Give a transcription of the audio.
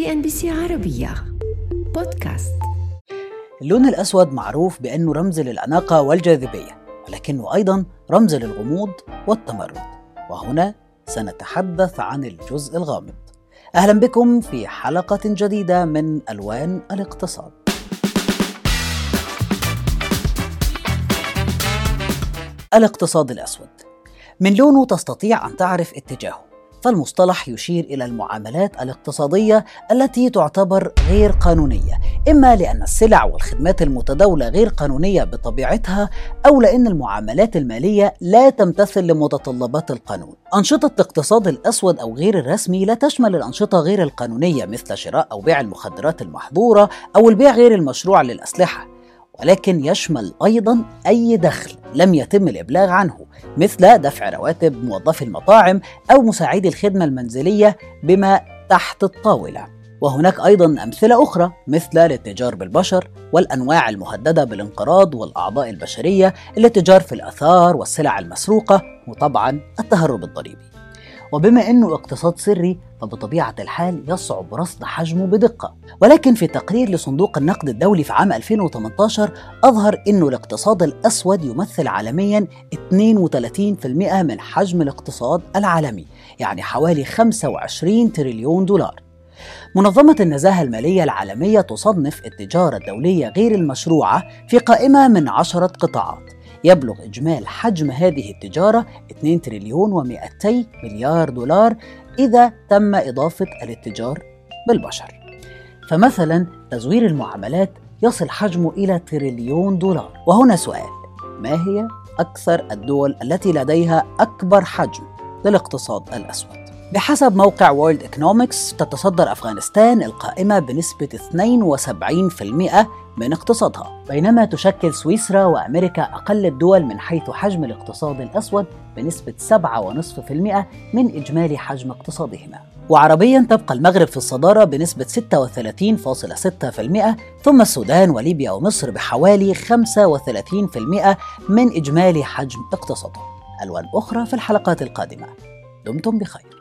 CNBC عربية. بودكاست. اللون الأسود معروف بأنه رمز للأناقة والجاذبية ولكنه أيضا رمز للغموض والتمرد. وهنا سنتحدث عن الجزء الغامض. أهلا بكم في حلقة جديدة من ألوان الاقتصاد. الاقتصاد الأسود. من لونه تستطيع أن تعرف اتجاهه. فالمصطلح يشير إلى المعاملات الاقتصادية التي تعتبر غير قانونية إما لأن السلع والخدمات المتداولة غير قانونية بطبيعتها أو لأن المعاملات المالية لا تمتثل لمتطلبات القانون. أنشطة الاقتصاد الأسود أو غير الرسمي لا تشمل الأنشطة غير القانونية مثل شراء أو بيع المخدرات المحظورة أو البيع غير المشروع للأسلحة. ولكن يشمل أيضا أي دخل لم يتم الإبلاغ عنه مثل دفع رواتب موظفي المطاعم أو مساعدي الخدمة المنزلية بما تحت الطاولة. وهناك أيضا أمثلة أخرى مثل الاتجار بالبشر والأنواع المهددة بالانقراض والأعضاء البشرية الاتجار في الآثار والسلع المسروقة وطبعا التهرب الضريبي. وبما إنه اقتصاد سري فبطبيعة الحال يصعب رصد حجمه بدقة. ولكن في تقرير لصندوق النقد الدولي في عام 2018 أظهر إنه الاقتصاد الأسود يمثل عالميا 32% من حجم الاقتصاد العالمي يعني حوالي 25 تريليون دولار. منظمة النزاهة المالية العالمية تصنف التجارة الدولية غير المشروعة في قائمة من عشرة قطاعات. يبلغ إجمال حجم هذه التجارة 2 تريليون و200 مليار دولار إذا تم إضافة الاتجار بالبشر فمثلا تزوير المعاملات يصل حجمه إلى تريليون دولار وهنا سؤال ما هي أكثر الدول التي لديها أكبر حجم للاقتصاد الأسود؟ بحسب موقع World Economics تتصدر أفغانستان القائمة بنسبة 72% من اقتصادها. بينما تشكل سويسرا وأمريكا أقل الدول من حيث حجم الاقتصاد الأسود بنسبة 7.5% من إجمالي حجم اقتصادهما. وعربيا تبقى المغرب في الصدارة بنسبة 36.6% ثم السودان وليبيا ومصر بحوالي 35% من إجمالي حجم اقتصادهم ألوان أخرى في الحلقات القادمة. دمتم بخير.